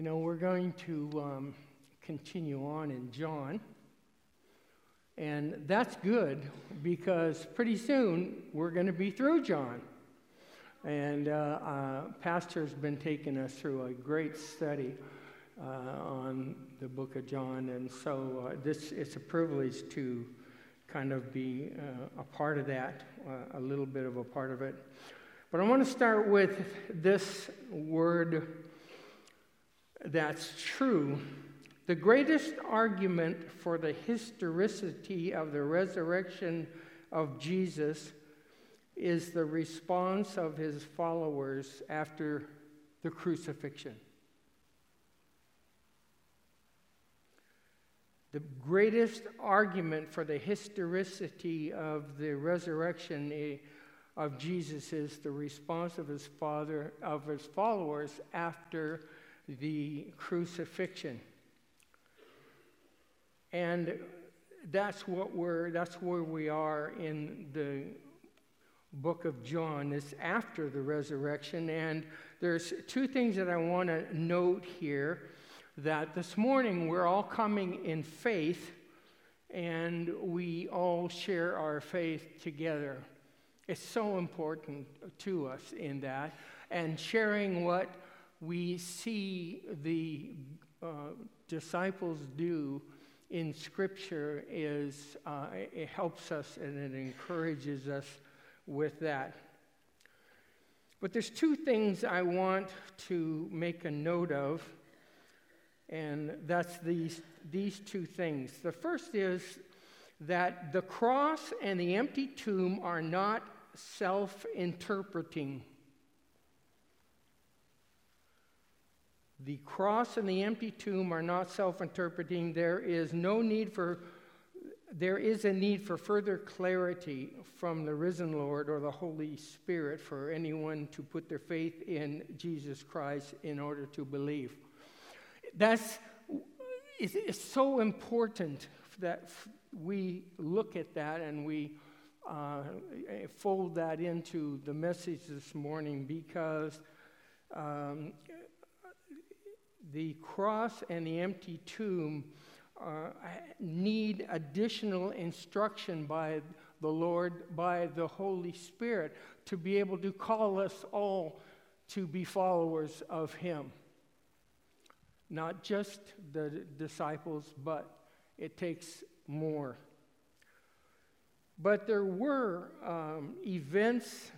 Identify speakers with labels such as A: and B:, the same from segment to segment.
A: You know, we're going to um, continue on in John. And that's good because pretty soon we're going to be through John. And uh, uh, Pastor's been taking us through a great study uh, on the book of John. And so uh, this it's a privilege to kind of be uh, a part of that, uh, a little bit of a part of it. But I want to start with this word that's true. The greatest argument for the historicity of the resurrection of Jesus is the response of his followers after the crucifixion. The greatest argument for the historicity of the resurrection of Jesus is the response of his father of his followers after the crucifixion. And that's what we're that's where we are in the book of John. It's after the resurrection. And there's two things that I want to note here that this morning we're all coming in faith and we all share our faith together. It's so important to us in that. And sharing what we see the uh, disciples do in Scripture is uh, it helps us and it encourages us with that. But there's two things I want to make a note of, and that's these, these two things. The first is that the cross and the empty tomb are not self interpreting. The cross and the empty tomb are not self interpreting. There is no need for, there is a need for further clarity from the risen Lord or the Holy Spirit for anyone to put their faith in Jesus Christ in order to believe. That's it's, it's so important that we look at that and we uh, fold that into the message this morning because um, the cross and the empty tomb uh, need additional instruction by the Lord, by the Holy Spirit, to be able to call us all to be followers of Him. Not just the disciples, but it takes more. But there were um, events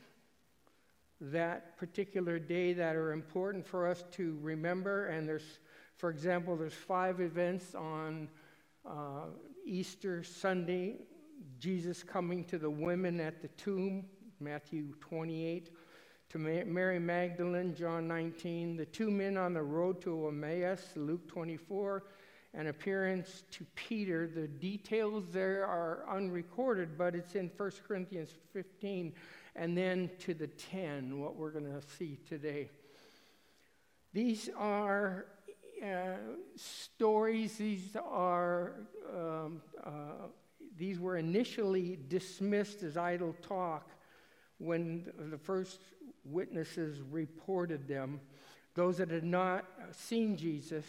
A: that particular day that are important for us to remember. And there's, for example, there's five events on uh, Easter Sunday. Jesus coming to the women at the tomb, Matthew 28. To Mary Magdalene, John 19. The two men on the road to Emmaus, Luke 24 an appearance to Peter. The details there are unrecorded, but it's in 1 Corinthians 15 and then to the 10, what we're going to see today. These are uh, stories, these are, um, uh, these were initially dismissed as idle talk when the first witnesses reported them. Those that had not seen Jesus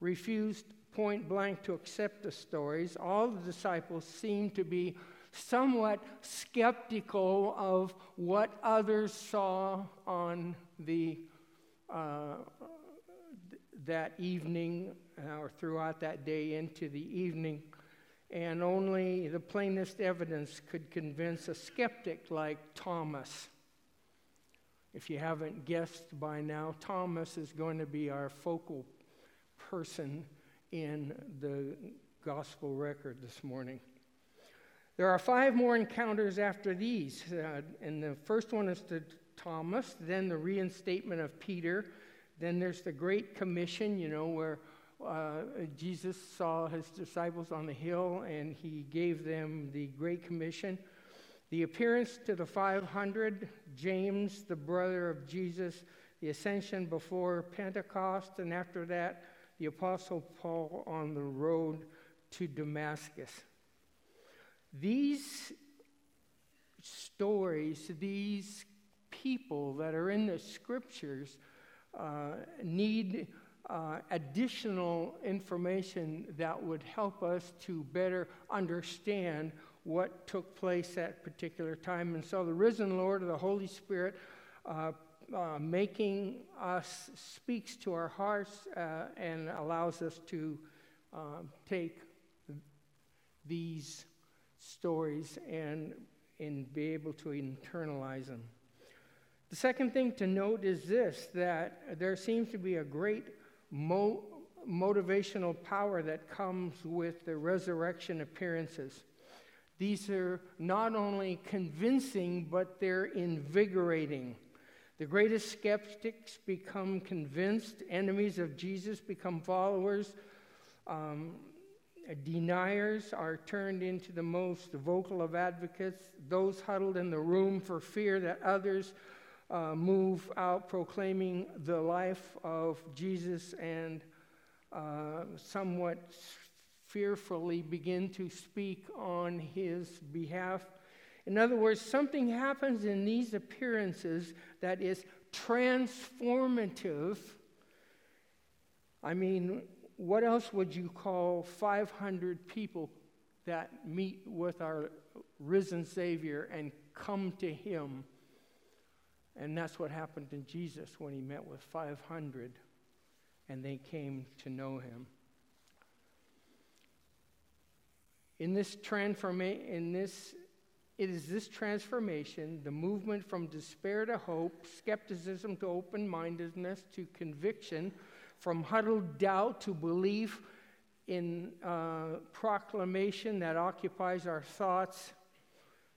A: refused point blank to accept the stories. All the disciples seemed to be somewhat skeptical of what others saw on the uh, that evening uh, or throughout that day into the evening and only the plainest evidence could convince a skeptic like Thomas. If you haven't guessed by now, Thomas is going to be our focal person in the gospel record this morning. There are five more encounters after these, uh, and the first one is to Thomas, then the reinstatement of Peter, then there's the Great Commission, you know, where uh, Jesus saw his disciples on the hill and he gave them the Great Commission. The appearance to the 500, James, the brother of Jesus, the ascension before Pentecost, and after that, the Apostle Paul on the road to Damascus. These stories, these people that are in the scriptures, uh, need uh, additional information that would help us to better understand what took place at particular time. And so the risen Lord of the Holy Spirit uh, uh, making us speaks to our hearts uh, and allows us to um, take these stories and, and be able to internalize them. The second thing to note is this that there seems to be a great mo- motivational power that comes with the resurrection appearances. These are not only convincing, but they're invigorating. The greatest skeptics become convinced, enemies of Jesus become followers, um, deniers are turned into the most vocal of advocates, those huddled in the room for fear that others uh, move out proclaiming the life of Jesus and uh, somewhat fearfully begin to speak on his behalf. In other words, something happens in these appearances that is transformative. I mean, what else would you call 500 people that meet with our risen Savior and come to Him? And that's what happened to Jesus when He met with 500 and they came to know Him. In this transformation, in this, it is this transformation, the movement from despair to hope, skepticism to open mindedness to conviction, from huddled doubt to belief in uh, proclamation that occupies our thoughts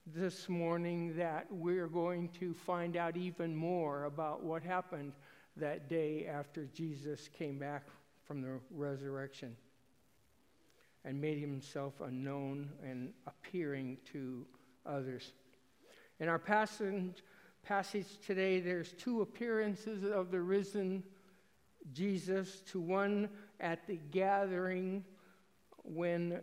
A: this morning that we're going to find out even more about what happened that day after Jesus came back from the resurrection and made himself unknown and appearing to others. In our passage, passage today, there's two appearances of the risen Jesus to one at the gathering when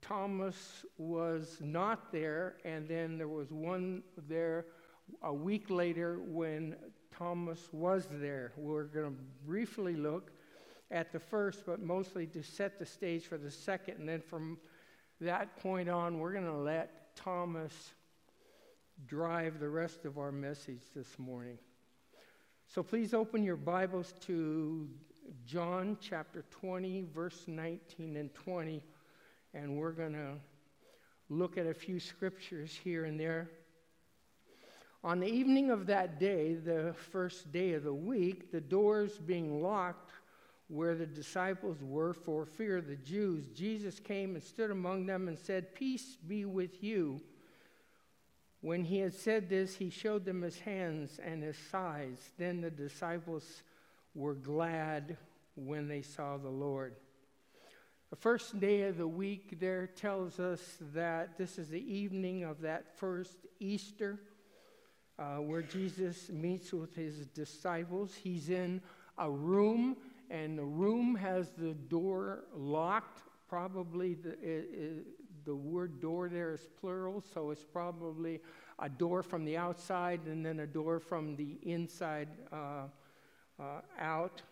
A: Thomas was not there, and then there was one there a week later when Thomas was there. We're going to briefly look at the first, but mostly to set the stage for the second. And then from that point on, we're going to let Thomas drive the rest of our message this morning. So please open your Bibles to John chapter 20, verse 19 and 20. And we're going to look at a few scriptures here and there. On the evening of that day, the first day of the week, the doors being locked where the disciples were for fear of the Jews, Jesus came and stood among them and said, Peace be with you. When he had said this, he showed them his hands and his sides. Then the disciples were glad when they saw the Lord. The first day of the week there tells us that this is the evening of that first Easter uh, where Jesus meets with his disciples. He's in a room and the room has the door locked. Probably the, it, it, the word door there is plural, so it's probably a door from the outside and then a door from the inside uh, uh, out.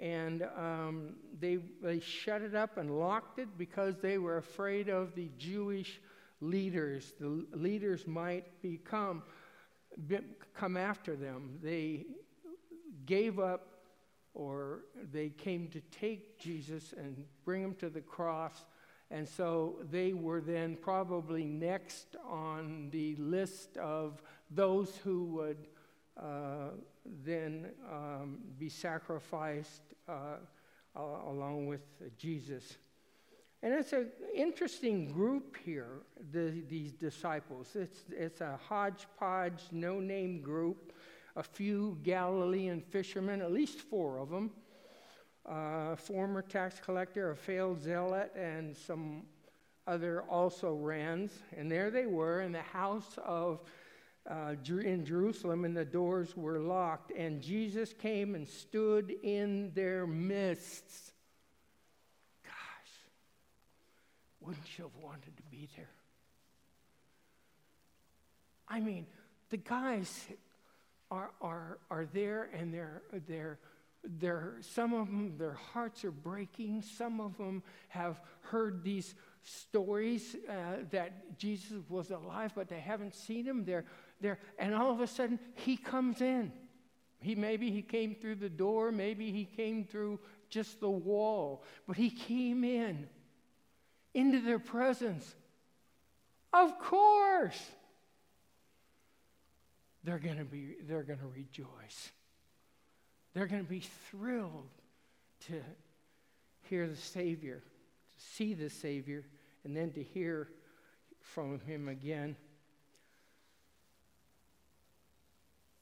A: And um, they, they shut it up and locked it because they were afraid of the Jewish leaders. The leaders might become come after them. They gave up or they came to take Jesus and bring him to the cross. And so they were then probably next on the list of those who would uh, then um, be sacrificed uh, along with Jesus. And it's an interesting group here, the, these disciples. It's, it's a hodgepodge, no name group a few Galilean fishermen, at least four of them, a former tax collector, a failed zealot, and some other also rans. And there they were in the house of uh, in Jerusalem, and the doors were locked. And Jesus came and stood in their midst. Gosh, wouldn't you have wanted to be there? I mean, the guys are, are, are there and they're, they're they're, some of them, their hearts are breaking. Some of them have heard these stories uh, that Jesus was alive, but they haven't seen him. They're, they're, and all of a sudden, he comes in. He maybe he came through the door, maybe he came through just the wall, but he came in into their presence. Of course, they're to be they're to rejoice. They're going to be thrilled to hear the Savior, to see the Savior, and then to hear from him again.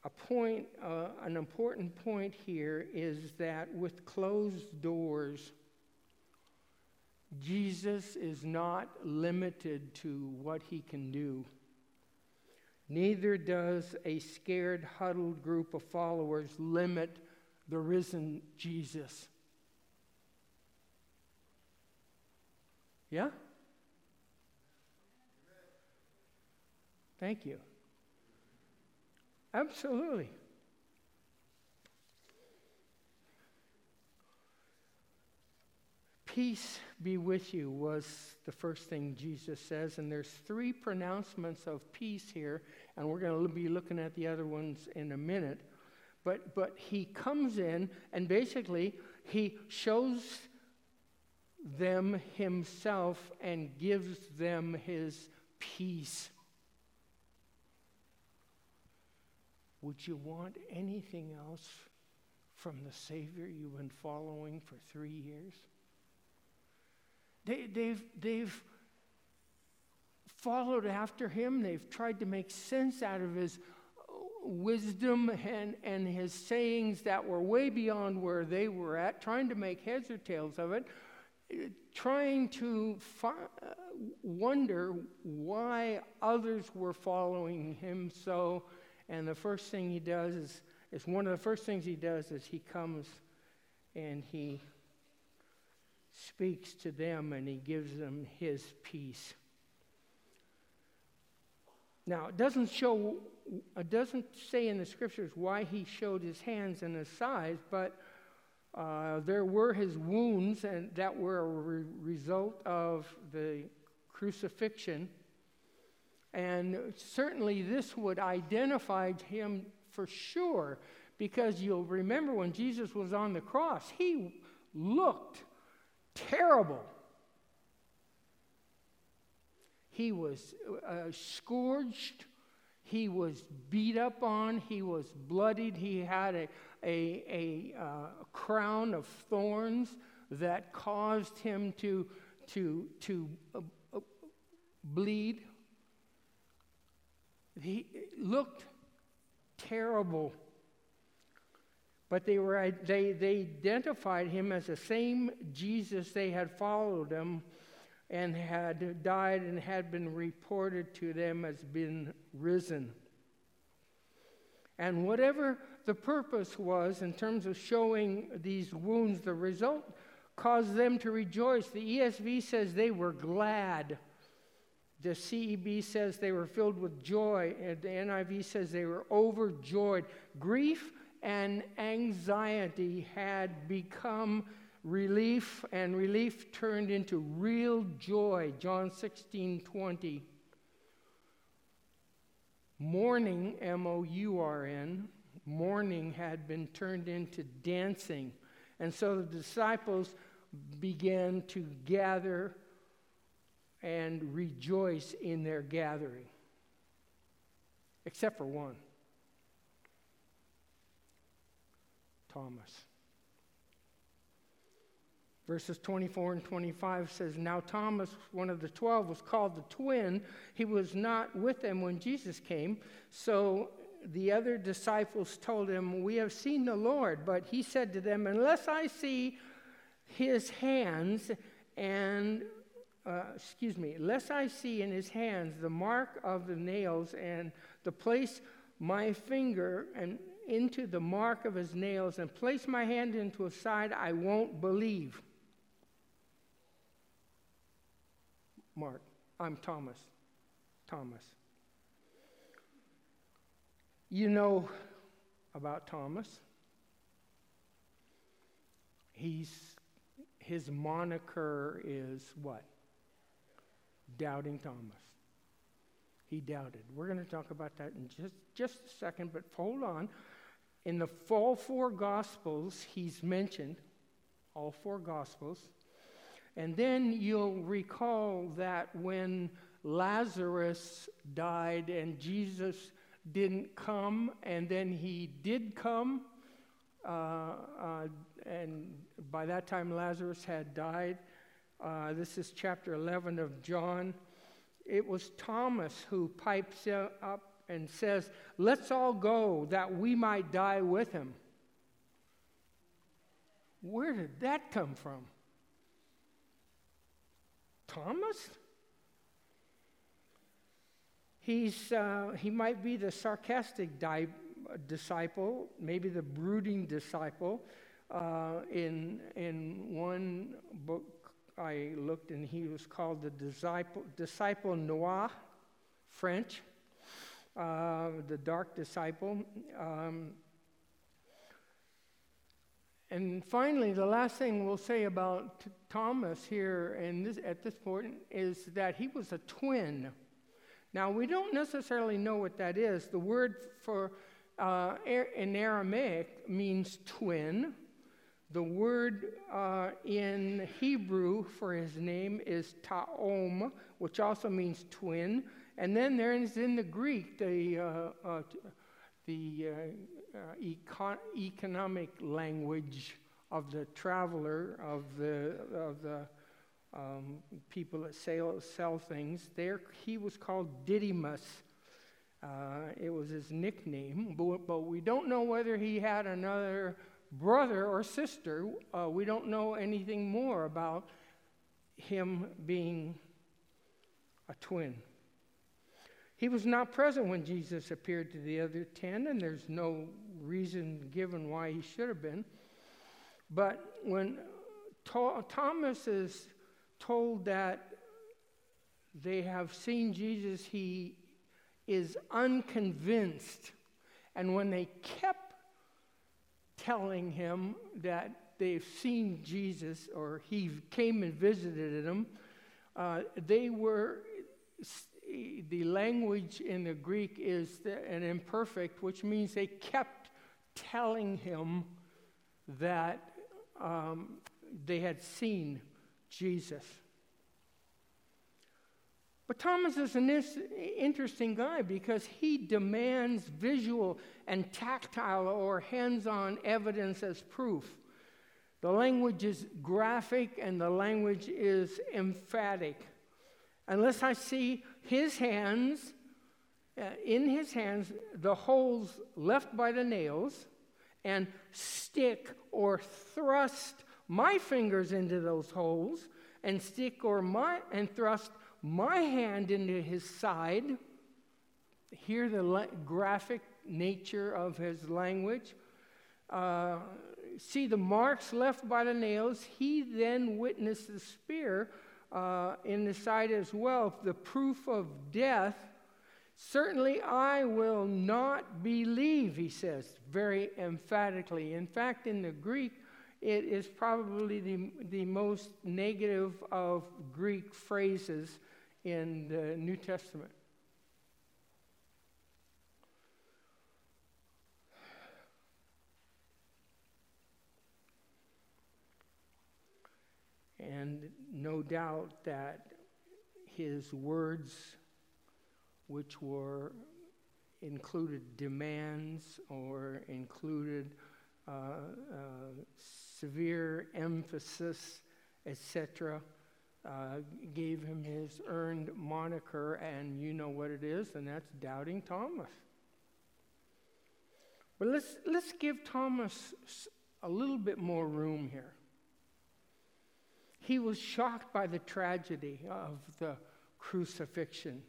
A: A point, uh, an important point here is that with closed doors, Jesus is not limited to what he can do. Neither does a scared, huddled group of followers limit the risen Jesus. Yeah? Thank you. Absolutely. Peace be with you was the first thing Jesus says, and there's three pronouncements of peace here, and we're going to be looking at the other ones in a minute. But, but he comes in and basically he shows them himself and gives them his peace. Would you want anything else from the Savior you've been following for three years? They, they've, they've followed after him. They've tried to make sense out of his wisdom and, and his sayings that were way beyond where they were at, trying to make heads or tails of it, trying to fi- wonder why others were following him so and the first thing he does is, is one of the first things he does is he comes and he speaks to them and he gives them his peace. Now, it doesn't show, it doesn't say in the scriptures why he showed his hands and his sides, but uh, there were his wounds, and that were a re- result of the crucifixion. And certainly this would identify him for sure, because you'll remember when Jesus was on the cross, he looked terrible. He was uh, scourged. He was beat up on. He was bloodied. He had a, a, a uh, crown of thorns that caused him to, to, to uh, uh bleed he looked terrible. But they, were, they, they identified him as the same Jesus they had followed him and had died and had been reported to them as been risen. And whatever the purpose was in terms of showing these wounds, the result caused them to rejoice. The ESV says they were glad. The CEB says they were filled with joy, and the NIV says they were overjoyed. Grief and anxiety had become relief, and relief turned into real joy. John 16 20. Mourning, M O U R N, mourning had been turned into dancing. And so the disciples began to gather and rejoice in their gathering, except for one Thomas. Verses 24 and 25 says, Now Thomas, one of the twelve, was called the twin. He was not with them when Jesus came. So the other disciples told him, We have seen the Lord. But he said to them, Unless I see his hands and uh, excuse me, unless I see in his hands the mark of the nails and the place my finger and into the mark of his nails and place my hand into his side, I won't believe. Mark, I'm Thomas. Thomas. You know about Thomas. he's, his moniker is what? Doubting Thomas. He doubted. We're going to talk about that in just, just a second, but hold on. In the all four Gospels, he's mentioned, all four Gospels. And then you'll recall that when Lazarus died and Jesus didn't come, and then he did come, uh, uh, and by that time Lazarus had died. Uh, this is chapter 11 of John. It was Thomas who pipes up and says, Let's all go that we might die with him. Where did that come from? Thomas? He's, uh, he might be the sarcastic di- disciple, maybe the brooding disciple. Uh, in, in one book I looked, and he was called the disciple, disciple noir, French, uh, the dark disciple. Um, and finally, the last thing we'll say about Thomas here and this, at this point is that he was a twin. Now, we don't necessarily know what that is. The word for uh, in Aramaic means twin. The word uh, in Hebrew for his name is ta'om, which also means twin. And then there is in the Greek the, uh, uh, the uh, uh, econ- economic language of the traveler, of the, of the um, people that sell, sell things. There, he was called Didymus. Uh, it was his nickname, but, but, we don't know whether he had another brother or sister. Uh, we don't know anything more about him being a twin. He was not present when Jesus appeared to the other ten, and there's no reason given why he should have been. But when Thomas is told that they have seen Jesus, he is unconvinced. And when they kept telling him that they've seen Jesus or he came and visited them, uh, they were, the language in the Greek is an imperfect, which means they kept telling him that um, they had seen Jesus. But Thomas is an interesting guy because he demands visual and tactile or hands on evidence as proof. The language is graphic and the language is emphatic. Unless I see his hands, uh, in his hands, the holes left by the nails, and stick or thrust my fingers into those holes and stick or my and thrust my hand into his side. Hear the graphic nature of his language. Uh, see the marks left by the nails. He then witnessed the spear uh, in the side as well, the proof of death. Certainly, I will not believe, he says very emphatically. In fact, in the Greek, it is probably the, the most negative of Greek phrases in the New Testament. And no doubt that his words, which were included demands or included uh, uh, severe emphasis, etc., uh, gave him his earned moniker, and you know what it is, and that's Doubting Thomas. But let's, let's give Thomas a little bit more room here. He was shocked by the tragedy of the crucifixion,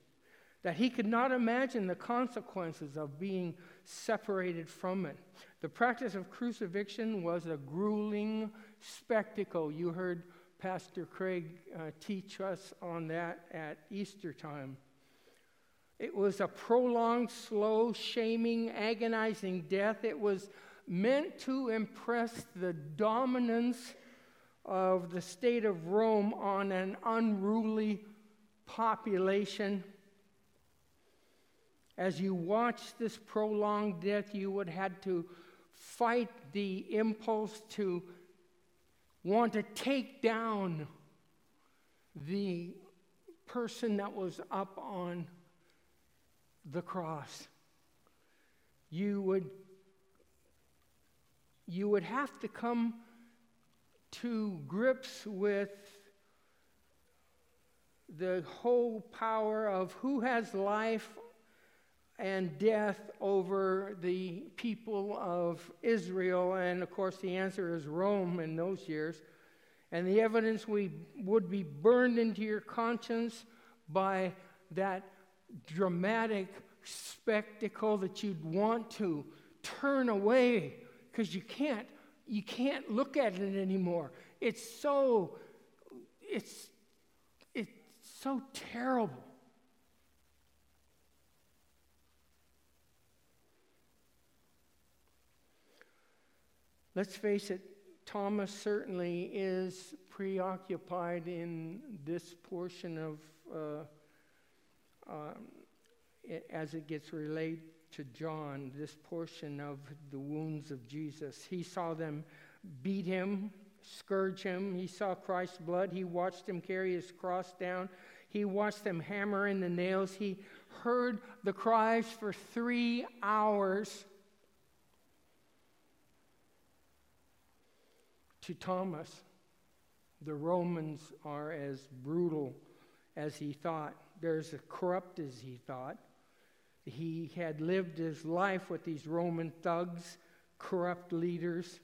A: that he could not imagine the consequences of being separated from it. The practice of crucifixion was a grueling spectacle. You heard Pastor Craig uh, teach us on that at Easter time. It was a prolonged, slow, shaming, agonizing death. It was meant to impress the dominance of the state of Rome on an unruly population. As you watch this prolonged death, you would have to fight the impulse to want to take down the person that was up on the cross. You would, you would have to come to grips with the whole power of who has life and death over the people of Israel. And of course, the answer is Rome in those years. And the evidence we would be burned into your conscience by that dramatic spectacle that you'd want to turn away because you can't you can't look at it anymore. It's so it's it's so terrible. Let's face it, Thomas certainly is preoccupied in this portion of, uh, um, it, as it gets relayed to John, this portion of the wounds of Jesus. He saw them beat him, scourge him. He saw Christ's blood. He watched him carry his cross down. He watched them hammer in the nails. He heard the cries for three hours to Thomas, the Romans are as brutal as he thought. They're as corrupt as he thought. He had lived his life with these Roman thugs, corrupt leaders.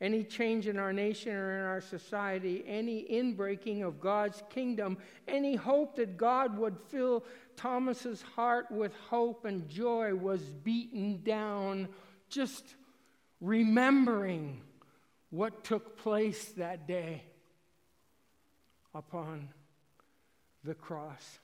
A: Any change in our nation or in our society, any inbreaking of God's kingdom, any hope that God would fill Thomas's heart with hope and joy was beaten down just remembering what took place that day upon the cross.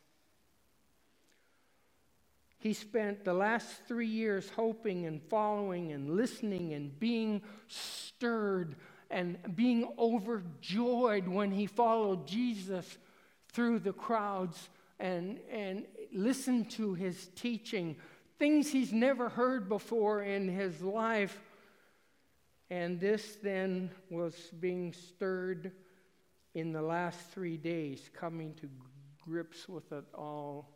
A: He spent the last three years hoping and following and listening and being stirred and being overjoyed when he followed Jesus through the crowds and, and listened to his teaching, things he's never heard before in his life. And this then was being stirred in the last three days, coming to grips with it all,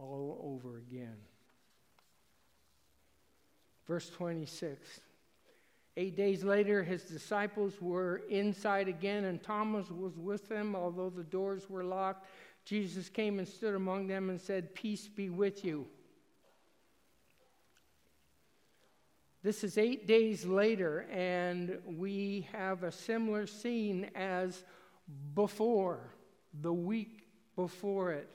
A: all over again. Verse 26. Eight days later, his disciples were inside again, and Thomas was with them, although the doors were locked. Jesus came and stood among them and said, Peace be with you. This is eight days later, and we have a similar scene as before, the week before it.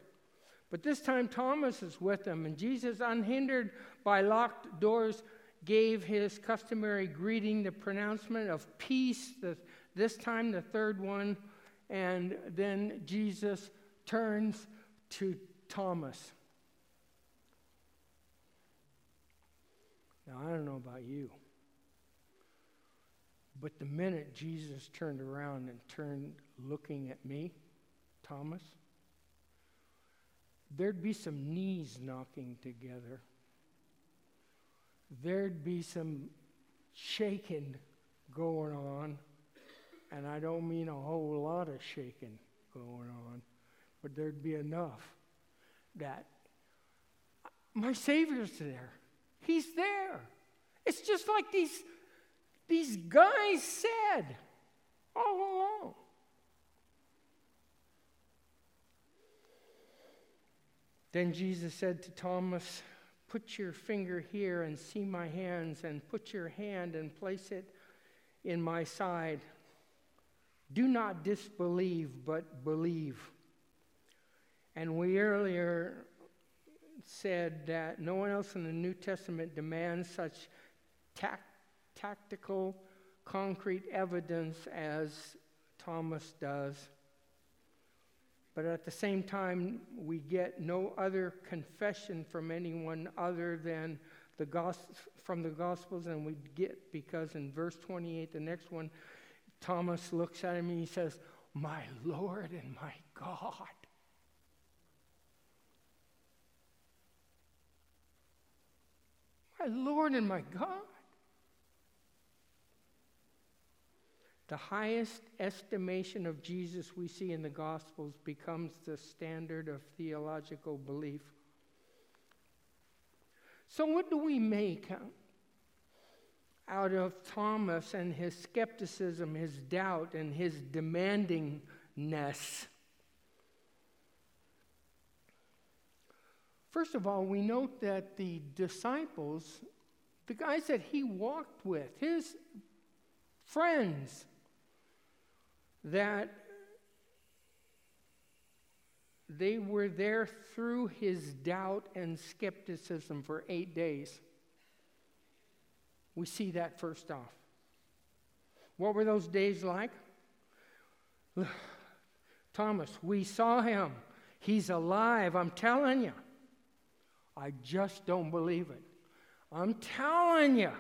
A: But this time Thomas is with them, and Jesus, unhindered by locked doors, gave his customary greeting, the pronouncement of peace, this time the third one, and then Jesus turns to Thomas. Now, I don't know about you, but the minute Jesus turned around and turned looking at me, Thomas, there'd be some knees knocking together. There'd be some shaking going on. And I don't mean a whole lot of shaking going on, but there'd be enough that my Savior's there. He's there. It's just like these, these guys said all along. Then Jesus said to Thomas, Put your finger here and see my hands, and put your hand and place it in my side. Do not disbelieve, but believe. And we earlier said that no one else in the New Testament demands such tactical, concrete evidence as Thomas does. But at the same time, we get no other confession from anyone other than the gos- from the Gospels and we get because in verse 28, the next one, Thomas looks at him and he says, My Lord and my God. My Lord and my God. The highest estimation of Jesus we see in the Gospels becomes the standard of theological belief. So, what do we make out of Thomas and his skepticism, his doubt, and his demandingness? First of all, we note that the disciples, the guys that he walked with, his friends, that they were there through his doubt and skepticism for eight days. We see that first off. What were those days like? Thomas, we saw him. He's alive, I'm telling you. I just don't believe it. I'm telling you.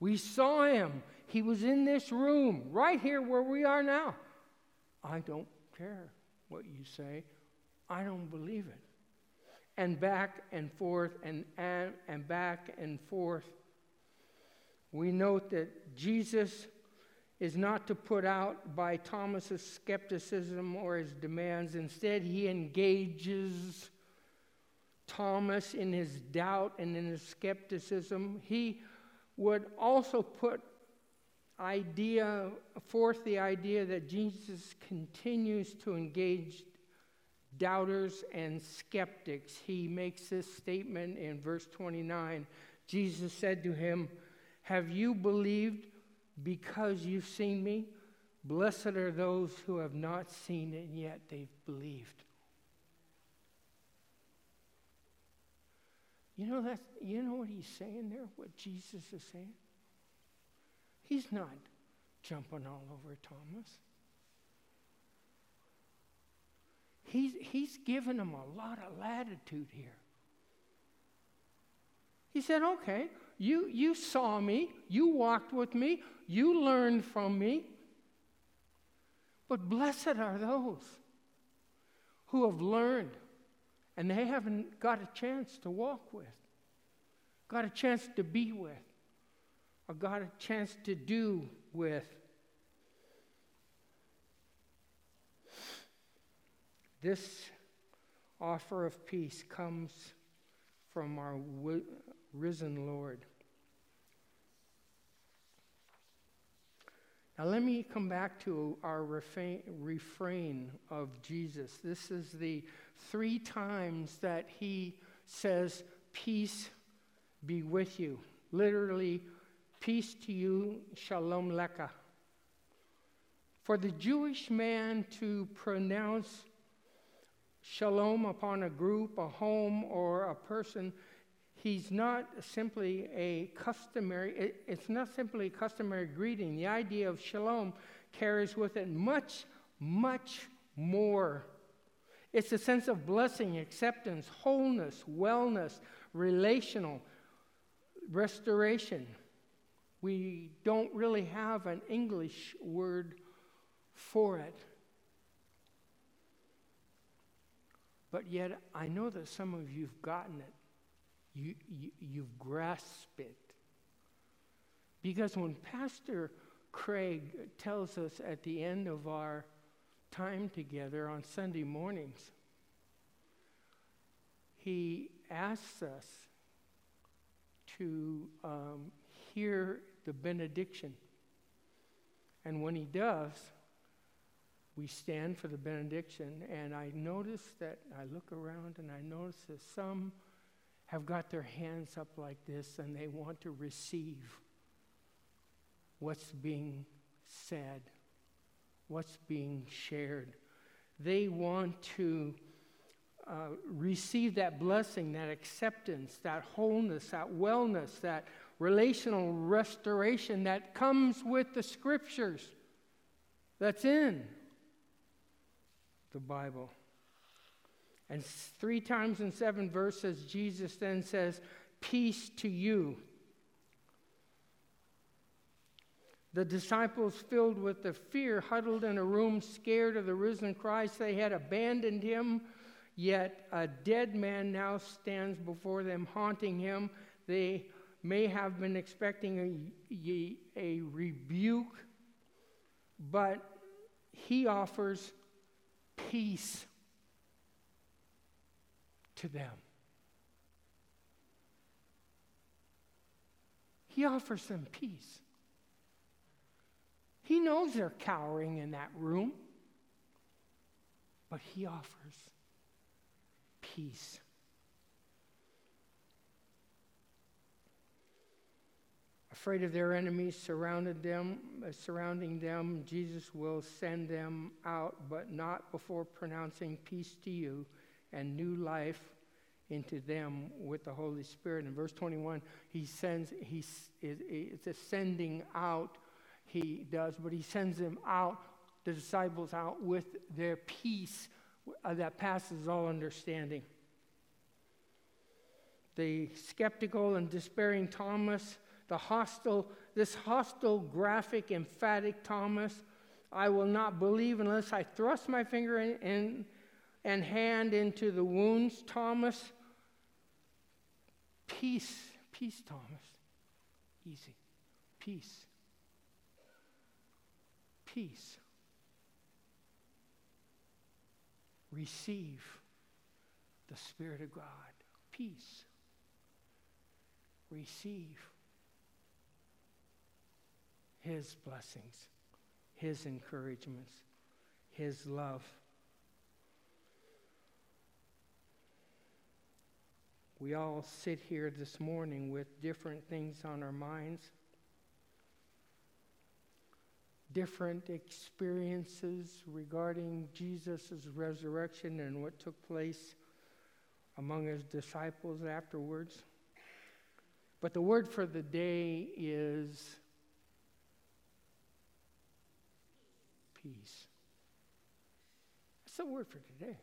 A: We saw him. He was in this room, right here where we are now. I don't care what you say. I don't believe it. And back and forth and, and, and back and forth. We note that Jesus is not to put out by Thomas's skepticism or his demands. Instead, he engages Thomas in his doubt and in his skepticism. He would also put idea forth the idea that Jesus continues to engage doubters and skeptics. He makes this statement in verse 29. Jesus said to him, Have you believed because you've seen me? Blessed are those who have not seen it, yet they've believed. You know that you know what he's saying there, what Jesus is saying? He's not jumping all over Thomas. He's, he's given him a lot of latitude here. He said, Okay, you, you saw me, you walked with me, you learned from me. But blessed are those who have learned and they haven't got a chance to walk with, got a chance to be with, or got a chance to do with. This offer of peace comes from our risen Lord. Now, let me come back to our refrain of Jesus. This is the three times that he says, Peace be with you. Literally, peace to you, shalom leka. For the Jewish man to pronounce shalom upon a group, a home, or a person, he's not simply a customary, it's not simply a customary greeting. The idea of shalom carries with it much, much more. It's a sense of blessing, acceptance, wholeness, wellness, relational, restoration. We don't really have an English word for it. But yet, I know that some of you have gotten it. You, you, you've grasped it. Because when Pastor Craig tells us at the end of our time together on Sunday mornings, he asks us to um, hear the benediction. And when he does, we stand for the benediction, and I notice that I look around and I notice that some have got their hands up like this and they want to receive what's being said, what's being shared. They want to uh, receive that blessing, that acceptance, that wholeness, that wellness, that relational restoration that comes with the scriptures that's in the Bible. And three times in seven verses, Jesus then says, Peace to you. The disciples, filled with the fear, huddled in a room, scared of the risen Christ. They had abandoned him, yet a dead man now stands before them, haunting him. They may have been expecting a, a rebuke, but he offers peace to them. He offers them peace. He knows they're cowering in that room, but he offers peace. Afraid of their enemies surrounded them, uh, surrounding them, Jesus will send them out, but not before pronouncing peace to you and new life into them with the Holy Spirit. In verse 21, he sends, he, it's a sending out he does, but he sends them out, the disciples out with their peace uh, that passes all understanding. The skeptical and despairing Thomas, the hostile, this hostile, graphic, emphatic Thomas, I will not believe unless I thrust my finger in, in and hand into the wounds, Thomas. Peace, peace, Thomas. Easy. Peace. Peace. Receive the Spirit of God. Peace. Receive His blessings, His encouragements, His love. We all sit here this morning with different things on our minds, different experiences regarding Jesus' resurrection and what took place among his disciples afterwards. But the word for the day is peace. That's the word for today.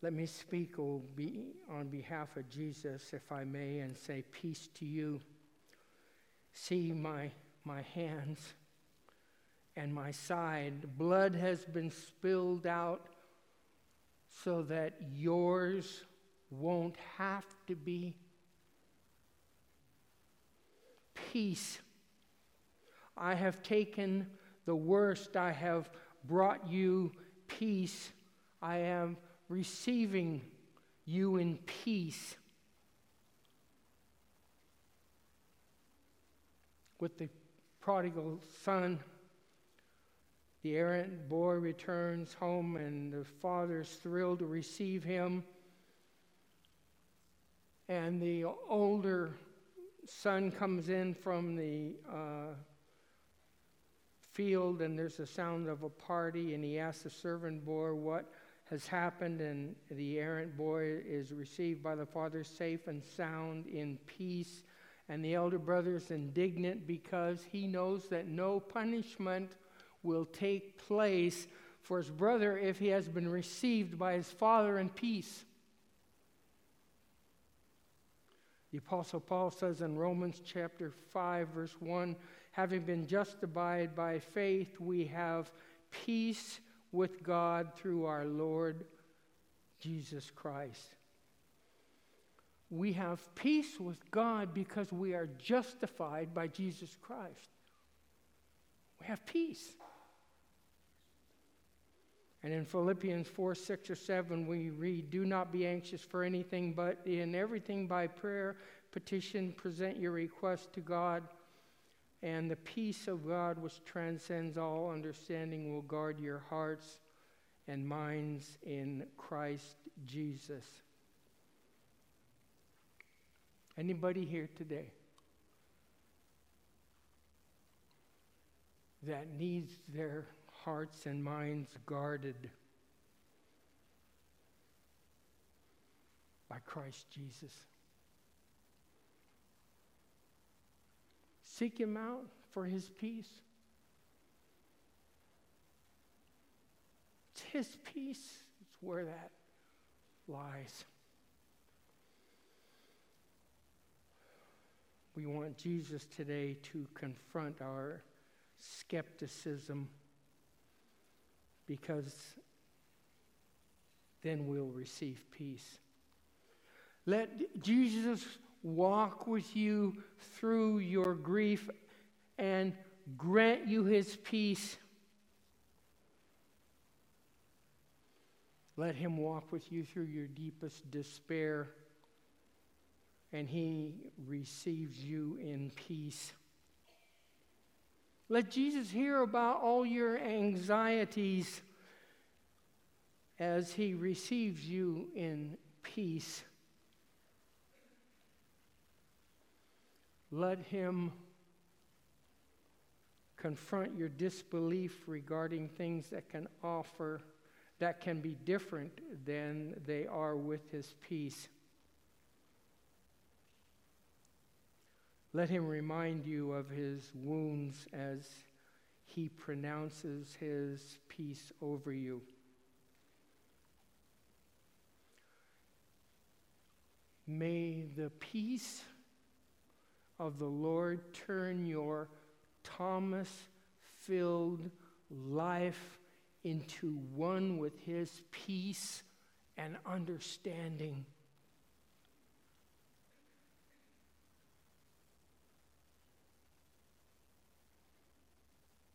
A: Let me speak on behalf of Jesus, if I may, and say, Peace to you. See my, my hands and my side. Blood has been spilled out so that yours won't have to be. Peace. I have taken the worst. I have brought you peace. I am receiving you in peace. With the prodigal son, the errant boy returns home, and the father's thrilled to receive him. And the older son comes in from the uh, field, and there's the sound of a party, and he asks the servant boy what has happened, and the errant boy is received by the father safe and sound in peace. And the elder brother is indignant because he knows that no punishment will take place for his brother if he has been received by his father in peace. The Apostle Paul says in Romans chapter 5, verse 1 having been justified by faith, we have peace with God through our Lord Jesus Christ. We have peace with God because we are justified by Jesus Christ. We have peace. And in Philippians 4 6 or 7, we read, Do not be anxious for anything, but in everything by prayer, petition, present your request to God and the peace of God, which transcends all understanding, will guard your hearts and minds in Christ Jesus. Anybody here today that needs their hearts and minds guarded by Christ Jesus? Seek Him out for His peace. It's His peace it's where that lies. We want Jesus today to confront our skepticism because then we'll receive peace. Let Jesus walk with you through your grief and grant you his peace. Let him walk with you through your deepest despair, and he receives you in peace. Let Jesus hear about all your anxieties as he receives you in peace. Let him confront your disbelief regarding things that can offer, that can be different than they are with his peace. Let him remind you of his wounds as he pronounces his peace over you. May the peace of the Lord turn your Thomas filled life into one with his peace and understanding.